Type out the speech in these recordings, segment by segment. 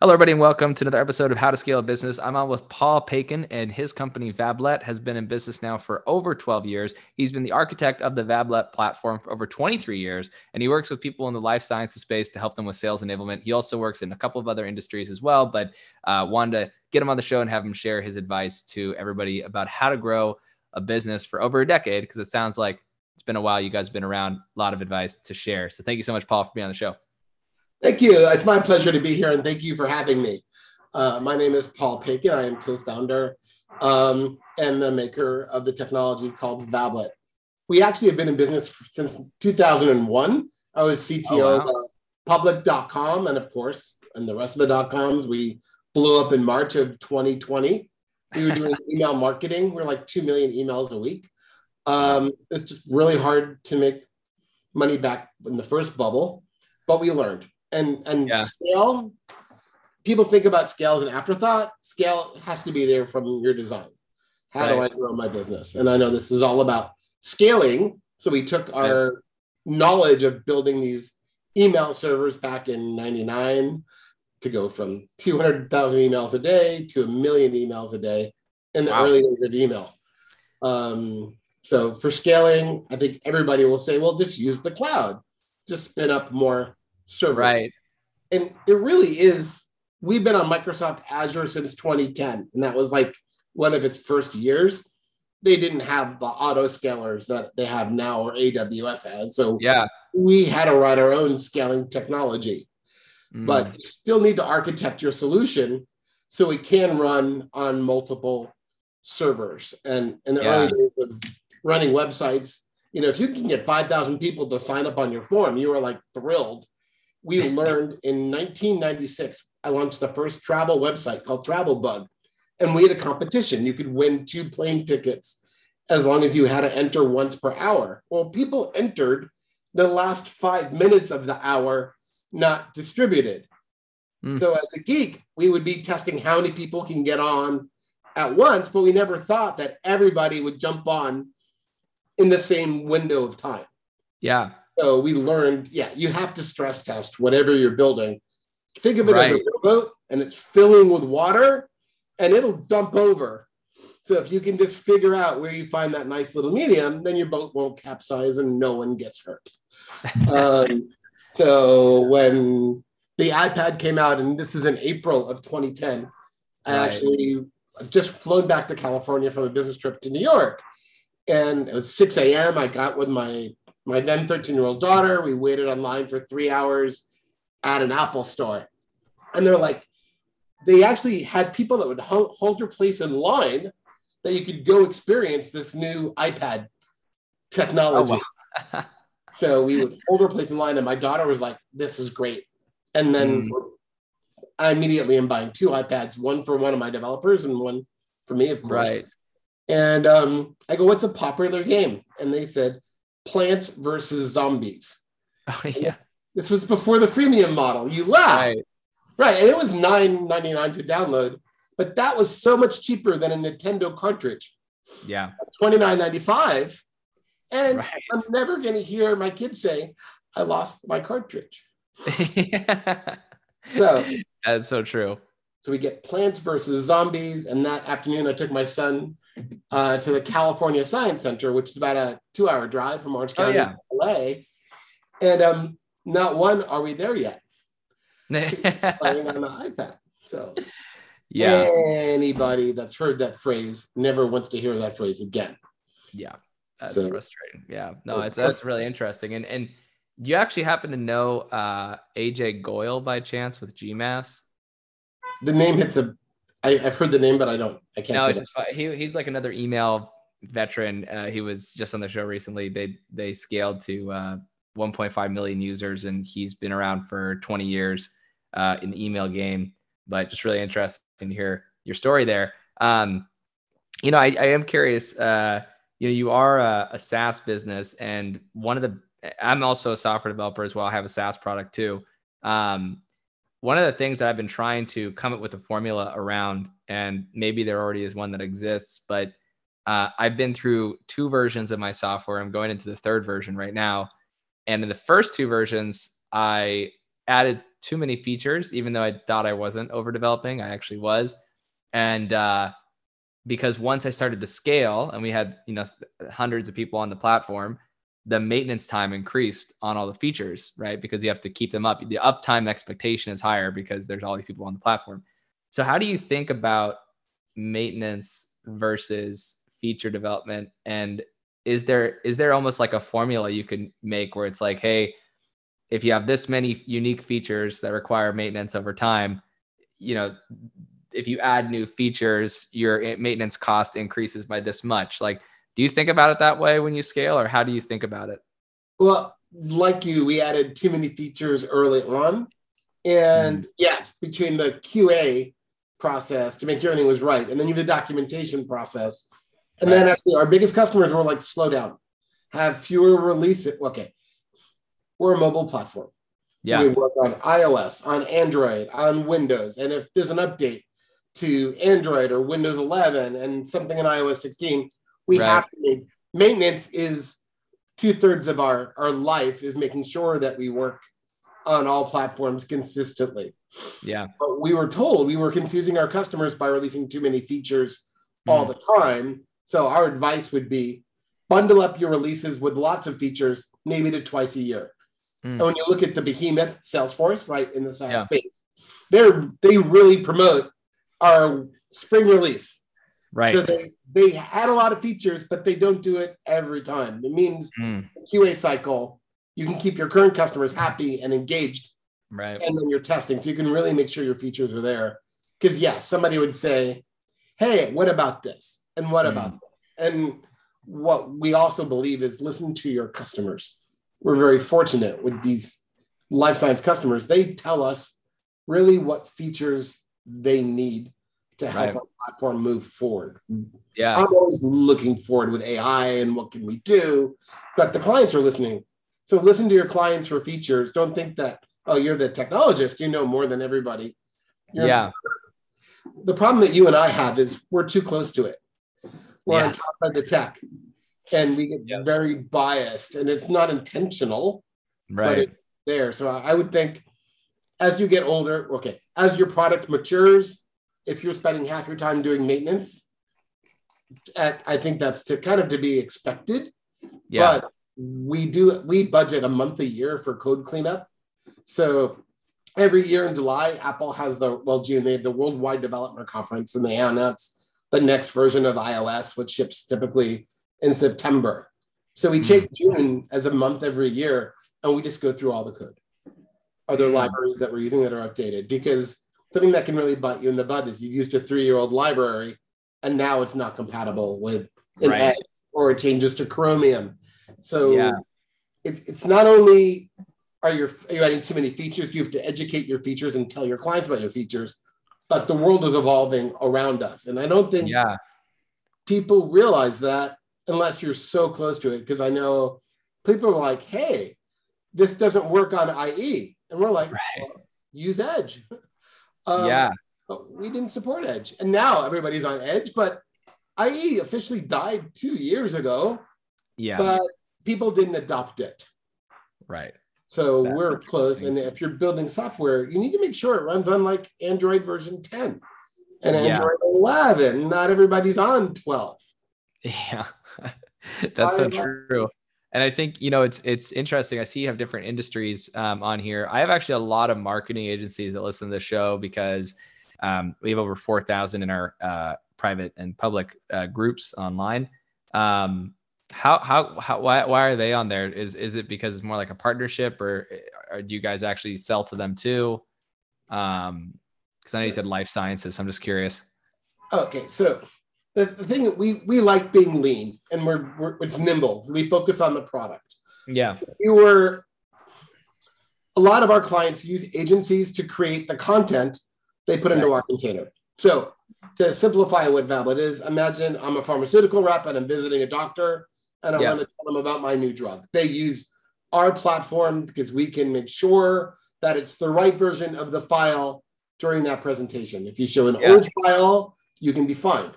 Hello, everybody, and welcome to another episode of How to Scale a Business. I'm on with Paul Pacun, and his company Vablet has been in business now for over 12 years. He's been the architect of the Vablet platform for over 23 years, and he works with people in the life sciences space to help them with sales enablement. He also works in a couple of other industries as well, but uh, wanted to get him on the show and have him share his advice to everybody about how to grow a business for over a decade, because it sounds like it's been a while. You guys have been around, a lot of advice to share. So thank you so much, Paul, for being on the show. Thank you. It's my pleasure to be here, and thank you for having me. Uh, my name is Paul Pacun. I am co-founder um, and the maker of the technology called Vablet. We actually have been in business since 2001. I was CTO oh, wow. of uh, public.com, and of course, and the rest of the dot coms. We blew up in March of 2020. We were doing email marketing. We're like 2 million emails a week. Um, it's just really hard to make money back in the first bubble, but we learned and and yeah. scale people think about scale as an afterthought scale has to be there from your design how right. do i grow my business and i know this is all about scaling so we took our right. knowledge of building these email servers back in 99 to go from 200,000 emails a day to a million emails a day in the wow. early days of email. Um, so for scaling, I think everybody will say, well, just use the cloud, just spin up more server. Right. And it really is, we've been on Microsoft Azure since 2010, and that was like one of its first years. They didn't have the auto scalers that they have now or AWS has. So yeah, we had to write our own scaling technology. Mm. But you still need to architect your solution so it can run on multiple servers. And in the yeah. early days of running websites, you know, if you can get 5,000 people to sign up on your form, you are like thrilled we learned in 1996, I launched the first travel website called Travel Bug. And we had a competition. You could win two plane tickets as long as you had to enter once per hour. Well, people entered the last five minutes of the hour, not distributed. Mm. So, as a geek, we would be testing how many people can get on at once, but we never thought that everybody would jump on in the same window of time. Yeah. So we learned, yeah, you have to stress test whatever you're building. Think of it right. as a rowboat and it's filling with water and it'll dump over. So if you can just figure out where you find that nice little medium, then your boat won't capsize and no one gets hurt. um, so when the iPad came out, and this is in April of 2010, right. I actually just flown back to California from a business trip to New York. And it was 6 a.m. I got with my my then 13 year old daughter. We waited online for three hours at an Apple store. And they're like, they actually had people that would hold your place in line that you could go experience this new iPad technology. Oh, wow. so we would hold our place in line, and my daughter was like, This is great. And then mm. I immediately am buying two iPads, one for one of my developers and one for me, of course. Right. And um, I go, What's a popular game? And they said, Plants versus Zombies. Oh, yeah. This, this, was before the freemium model. You laugh. Right. right. And it was $9.99 to download, but that was so much cheaper than a Nintendo cartridge. Yeah. $29.95. And right. I'm never going to hear my kids say, I lost my cartridge. so that's so true. So we get Plants versus Zombies. And that afternoon, I took my son uh, to the California Science Center, which is about a two hour drive from Orange oh, County, oh, yeah. LA. And um, not one are we there yet. playing on the iPad. So yeah. Anybody that's heard that phrase never wants to hear that phrase again. Yeah. That's so, frustrating. Yeah. No, it's that's really interesting. And and you actually happen to know uh, Ajay Goel by chance with GMass? The name hits a I, have heard the name, but I don't. I can't. No, it's just he he's like another email veteran. Uh, he was just on the show recently. They they scaled to uh, 1.5 million users, and he's been around for 20 years uh, in the email game. But just really interesting to hear your story there. Um, you know, I, I am curious. Uh, you know, you are a, a SaaS business, and one of the I'm also a software developer as well. I have a SaaS product too. Um, one of the things that I've been trying to come up with a formula around, and maybe there already is one that exists, but uh, I've been through two versions of my software. I'm going into the third version right now. And in the first two versions, I added too many features, even though I thought I wasn't overdeveloping. I actually was. And uh, because once I started to scale and we had, you know, hundreds of people on the platform, the maintenance time increased on all the features, right? Because you have to keep them up. The uptime expectation is higher because there's all these people on the platform. So how do you think about maintenance versus feature development and is there is there almost like a formula you can make where it's like hey if you have this many unique features that require maintenance over time you know if you add new features your maintenance cost increases by this much like do you think about it that way when you scale or how do you think about it? Well like you we added too many features early on. And mm. yes between the qa process to make sure everything was right and then you have the documentation process. And right. then actually our biggest customers were like slow down have fewer releases okay. We're a mobile platform. Yeah. We work on ios on android on windows and if there's an update to android or windows 11 and something in ios 16 we right. have to make maintenance is two-thirds of our our life is making sure that we work on all platforms consistently yeah but we were told we were confusing our customers by releasing too many features mm. all the time so our advice would be bundle up your releases with lots of features maybe to twice a year mm. and when you look at the behemoth salesforce right in the SaaS yeah. space they're they really promote our spring release Right. So they, they add a lot of features, but they don't do it every time. It means mm. QA cycle, you can keep your current customers happy and engaged. Right. And then you're testing. So you can really make sure your features are there. Because yes, yeah, somebody would say, Hey, what about this? And what mm. about this? And what we also believe is listen to your customers. We're very fortunate with these life science customers. They tell us really what features they need to help right. our platform move forward. Yeah. I'm always looking forward with AI and what can we do, but the clients are listening. So listen to your clients for features. Don't think that, oh, you're the technologist, you know more than everybody. You're, yeah. The problem that you and I have is we're too close to it. We're yes. on top of the tech and we get yes. very biased and it's not intentional, right. but it's there. So I would think as you get older, okay, as your product matures, if you're spending half your time doing maintenance, I think that's to kind of to be expected. Yeah. But we do we budget a month a year for code cleanup. So every year in July, Apple has the well June they have the Worldwide Developer Conference and they announce the next version of iOS, which ships typically in September. So we take mm-hmm. June as a month every year and we just go through all the code. Are there mm-hmm. libraries that we're using that are updated? Because something that can really bite you in the butt is you've used a three-year-old library and now it's not compatible with an right. Edge or it changes to Chromium. So yeah. it's it's not only are you are you adding too many features, you have to educate your features and tell your clients about your features, but the world is evolving around us. And I don't think yeah. people realize that unless you're so close to it. Because I know people are like, hey, this doesn't work on IE. And we're like, right. well, use Edge. Um, yeah. we didn't support Edge. And now everybody's on Edge, but IE officially died two years ago. Yeah. But people didn't adopt it. Right. So That's we're close. And if you're building software, you need to make sure it runs on like Android version 10 and Android yeah. 11. Not everybody's on 12. Yeah. That's so true and I think you know it's it's interesting. I see you have different industries um, on here. I have actually a lot of marketing agencies that listen to the show because um, we have over four thousand in our uh, private and public uh, groups online. Um, how how how why why are they on there? Is is it because it's more like a partnership, or, or do you guys actually sell to them too? Um, because I know you said life sciences. So I'm just curious. Okay, so the, the thing we we like being lean and we're, we're it's nimble. We focus on the product. Yeah. We were a lot of our clients use agencies to create the content they put into our container. So to simplify what Vablet is, imagine I'm a pharmaceutical rep and I'm visiting a doctor and I yeah. want to tell them about my new drug. They use our platform because we can make sure that it's the right version of the file during that presentation. If you show an yeah. old file, you can be fined.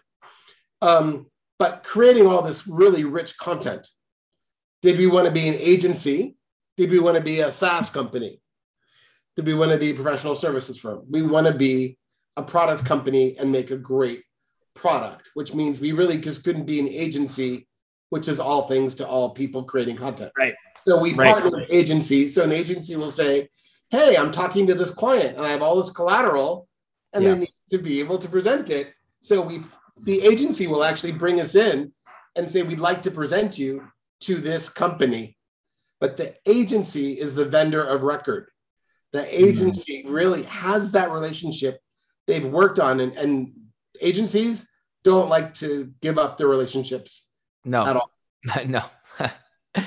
Um, but creating all this really rich content. Did we want to be an agency? Did we want to be a SaaS company? Did we want to be one of the professional services firm. We want to be a product company and make a great product, which means we really just couldn't be an agency, which is all things to all people creating content. Right. So we Right. partner with agencies. So an agency will say, "Hey, I'm talking to this client, and I have all this collateral, and Yeah. they need to be able to present it." So we, the agency will actually bring us in and say, "We'd like to present you to this company," but the agency is the vendor of record. The hmm. agency really has that relationship they've worked on, and, and agencies don't like to give up their relationships No. at all. no.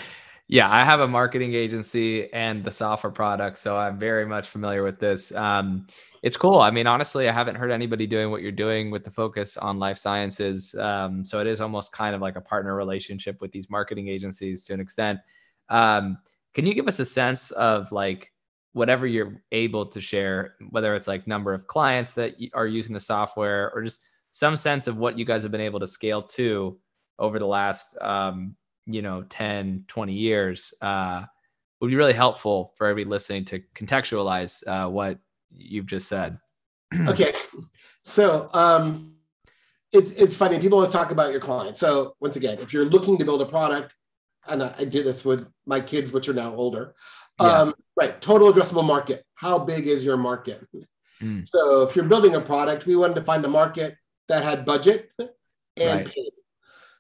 yeah, I have a marketing agency and the software product, so I'm very much familiar with this. Um, it's cool. I mean, honestly, I haven't heard anybody doing what you're doing with the focus on life sciences. Um, so it is almost kind of like a partner relationship with these marketing agencies to an extent. Um, can you give us a sense of like whatever you're able to share, whether it's like number of clients that are using the software or just some sense of what you guys have been able to scale to over the last um, you know 10 20 years uh, would be really helpful for everybody listening to contextualize uh, what you've just said okay so um it's it's funny people always talk about your client so once again if you're looking to build a product and i, I do this with my kids which are now older Yeah. um right total addressable market how big is your market Mm. so if you're building a product we wanted to find a market that had budget and Right. pain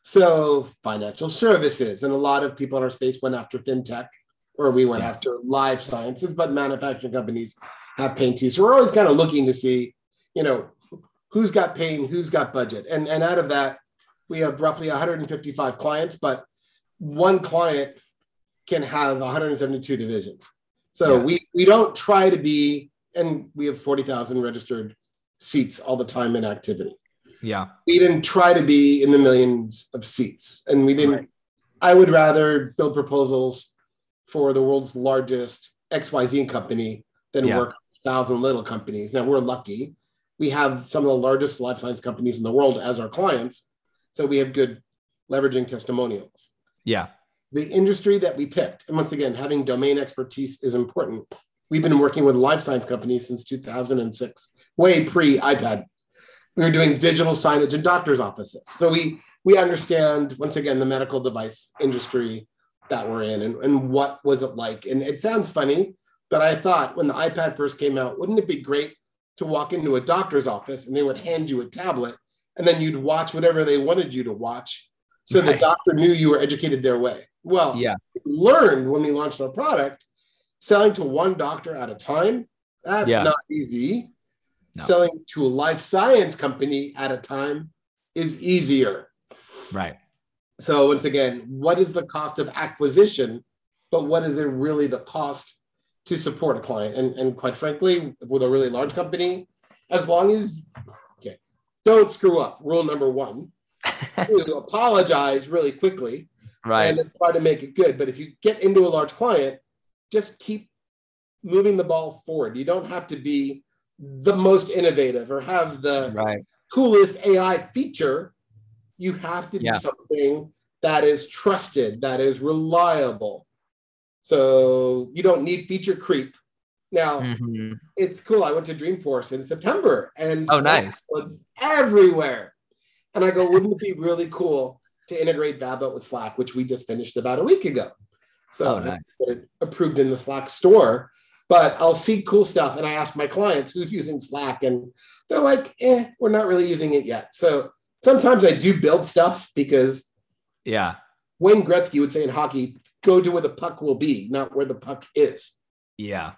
so financial services and a lot of people in our space went after fintech or we went Yeah. after life sciences but manufacturing companies have pain too so we're always kind of looking to see you know who's got pain who's got budget and and out of that we have roughly 155 clients but one client can have 172 divisions so Yeah. we we don't try to be and we have 40,000 registered seats all the time in activity yeah. We didn't try to be in the millions of seats. And we didn't Right. i would rather build proposals for the world's largest xyz company than Yeah. work with a thousand little companies. Now we're lucky. We have some of the largest life science companies in the world as our clients. So we have good leveraging testimonials. Yeah. The industry that we picked and once again having domain expertise is important. We've been working with life science companies since 2006 way pre ipad we were doing digital signage in doctors offices. So we we understand once again the medical device industry that we're in and, and what was it like. And it sounds funny but i thought when the ipad first came out wouldn't it be great to walk into a doctor's office and they would hand you a tablet and then you'd watch whatever they wanted you to watch so the doctor knew you were educated their way? Well yeah. we learned when we launched our product selling to one doctor at a time that's Yeah. not easy No. selling to a life science company at a time is easier right so once again what is the cost of acquisition but what is it really the cost to support a client and, and quite frankly with a really large company as long as okay don't screw up rule number one apologize really quickly right and then try to make it good. But if you get into a large client, just keep moving the ball forward. You don't have to be the most innovative or have the right coolest AI feature. You have to be Yeah. something that is trusted, that is reliable. So you don't need feature creep. Now, Mhm. it's cool. I went to Dreamforce in September and Oh, nice. everywhere. And I go, wouldn't it be really cool to integrate Vablet with Slack, which we just finished about a week ago? So Oh, nice. it approved in the Slack store. But I'll see cool stuff and I ask my clients who's using Slack, and they're like, eh, we're not really using it yet. So sometimes I do build stuff because yeah Wayne Gretzky would say in hockey, go to where the puck will be, not where the puck is. Yeah,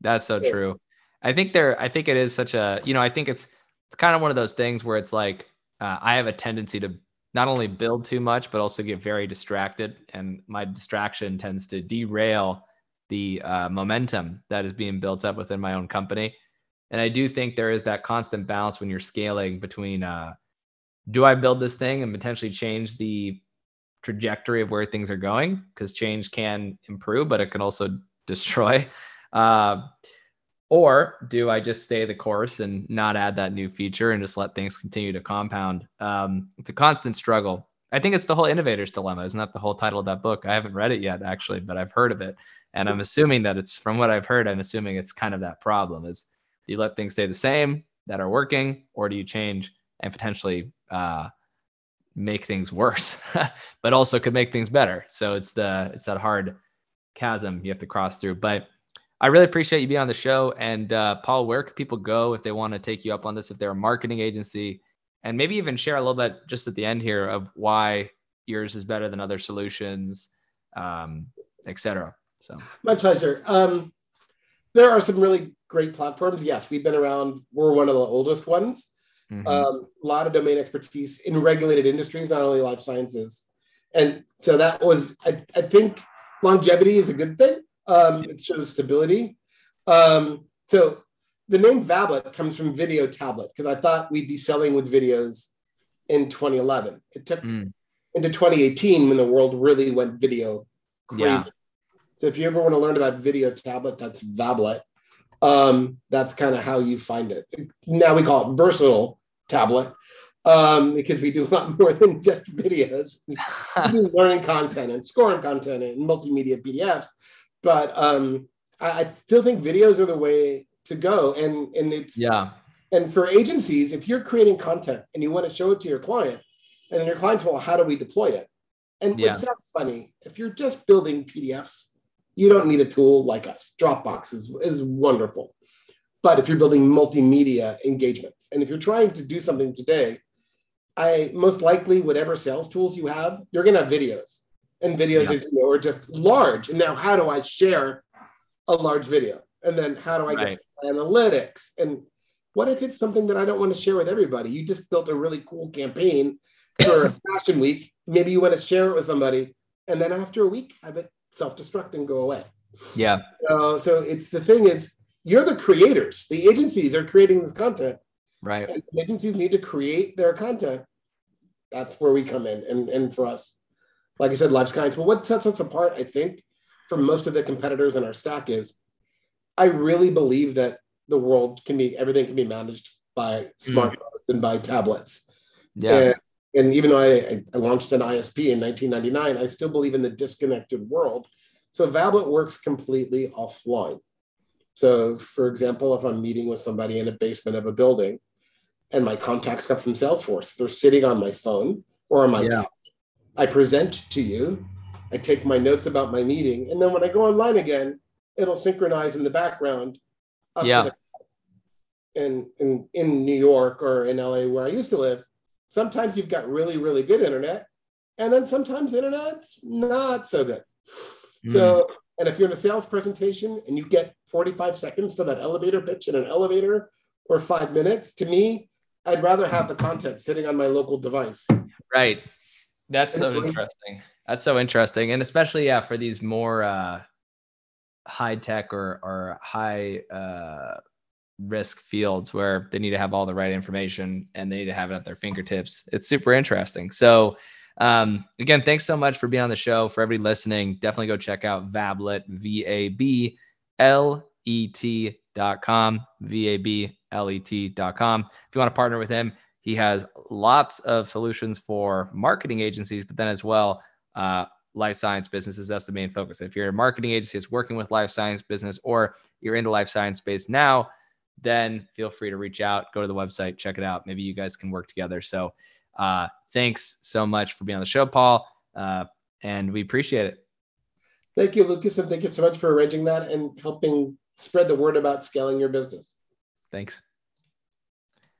that's so Yeah. true. I think there, I think it is such a, you know, I think it's, it's kind of one of those things where it's like, uh, I have a tendency to not only build too much, but also get very distracted. And my distraction tends to derail the uh, momentum that is being built up within my own company. And I do think there is that constant balance when you're scaling between, uh, do I build this thing and potentially change the trajectory of where things are going? Because change can improve, but it can also destroy. Uh, or do I just stay the course and not add that new feature and just let things continue to compound? Um, it's a constant struggle. I think it's the whole innovator's dilemma. Isn't that the whole title of that book? I haven't read it yet, actually, but I've heard of it. And I'm assuming that it's from what I've heard, I'm assuming it's kind of that problem is you let things stay the same that are working, or do you change and potentially uh, make things worse, but also could make things better. So it's the it's that hard chasm you have to cross through. But I really appreciate you being on the show. And uh, Paul, where can people go if they want to take you up on this? If they're a marketing agency, and maybe even share a little bit just at the end here of why yours is better than other solutions, um, et cetera. So my pleasure. Um, there are some really great platforms. Yes, we've been around. We're one of the oldest ones. Mm-hmm. Um, a lot of domain expertise in regulated industries, not only life sciences. And so that was, I, I think longevity is a good thing. Um, it shows stability. Um, so the name Vablet comes from video tablet because I thought we'd be selling with videos in 2011. It took mm. into 2018 when the world really went video crazy. Yeah. So if you ever want to learn about video tablet, that's Vablet. Um, that's kind of how you find it. Now we call it versatile tablet um, because we do a lot more than just videos. We do learning content and scoring content and multimedia PDFs. But um, I, I still think videos are the way to go. And and it's yeah. And for agencies, if you're creating content and you want to show it to your client, and then your clients, well, how do we deploy it? And yeah. it sounds funny. If you're just building PDFs you don't need a tool like us. Dropbox is, is wonderful. But if you're building multimedia engagements, and if you're trying to do something today, I most likely whatever sales tools you have, you're gonna have videos. And videos yeah. is, you know, are just large. And now how do I share a large video? And then how do I right. get analytics? And what if it's something that I don't want to share with everybody? You just built a really cool campaign for fashion week. Maybe you want to share it with somebody. And then after a week, have it self-destruct and go away. Yeah. Uh, so it's the thing is you're the creators. The agencies are creating this content. Right. And agencies need to create their content. That's where we come in. And and for us, like I said, life science. But what sets us apart, I think, from most of the competitors in our stack is I really believe that the world can be everything can be managed by smartphones mm. and by tablets. Yeah. And and even though I, I, launched an ISP in 1999, I still believe in the disconnected world. So Vablet works completely offline. So, for example, if I'm meeting with somebody in a basement of a building and my contacts come from Salesforce, they're sitting on my phone or on my yeah. tablet. I present to you, I take my notes about my meeting, and then when I go online again, it'll synchronize in the background. yeah. The, in, in, in New York or in LA, where I used to live, sometimes you've got really, really good internet, and then sometimes the internet's not so good. Mm. So, and if you're in a sales presentation and you get 45 seconds for that elevator pitch in an elevator or five minutes, to me, I'd rather have the content sitting on my local device. Right. That's so interesting. That's so interesting. And especially, yeah, for these more uh, high tech or, or high uh, risk fields where they need to have all the right information and they need to have it at their fingertips. It's super interesting. So, um, again, thanks so much for being on the show. For everybody listening, definitely go check out Vablet, V A B L E T dot com, V A B L E T dot com. If you want to partner with him, he has lots of solutions for marketing agencies, but then as well, uh, life science businesses. That's the main focus. If you're a marketing agency that's working with life science business or you're in the life science space now, then feel free to reach out, go to the website, check it out. Maybe you guys can work together. So uh, thanks so much for being on the show, Paul. Uh, and we appreciate it. Thank you, Lucas. And thank you so much for arranging that and helping spread the word about scaling your business. Thanks.